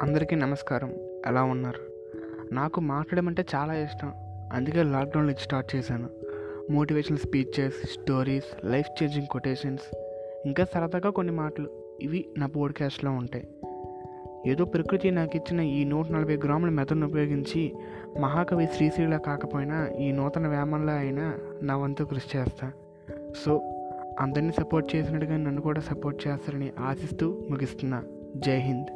అందరికీ నమస్కారం. ఎలా ఉన్నారు? నాకు మాట్లాడడం అంటే చాలా ఇష్టం. అందుకే లాక్డౌన్లో ఇది స్టార్ట్ చేశాను. Motivational speeches stories life changing quotations ఇంకా సరదాగా కొన్ని మాటలు. ఇవి నా పోడ్కాస్ట్లో ఉంటాయి. ఏదో ప్రకృతి నాకు ఇచ్చిన ఈ నూట నలభై గ్రాముల మెదడును ఉపయోగించి మహాకవి శ్రీశ్రీల కాకపోయినా ఈ నూతన వేమంలో అయినా నా వంతు కృషి చేస్తా. సో అందరినీ సపోర్ట్ చేసినట్టుగా నన్ను కూడా సపోర్ట్ చేస్తారని ఆశిస్తూ ముగిస్తున్నా. జై హింద్.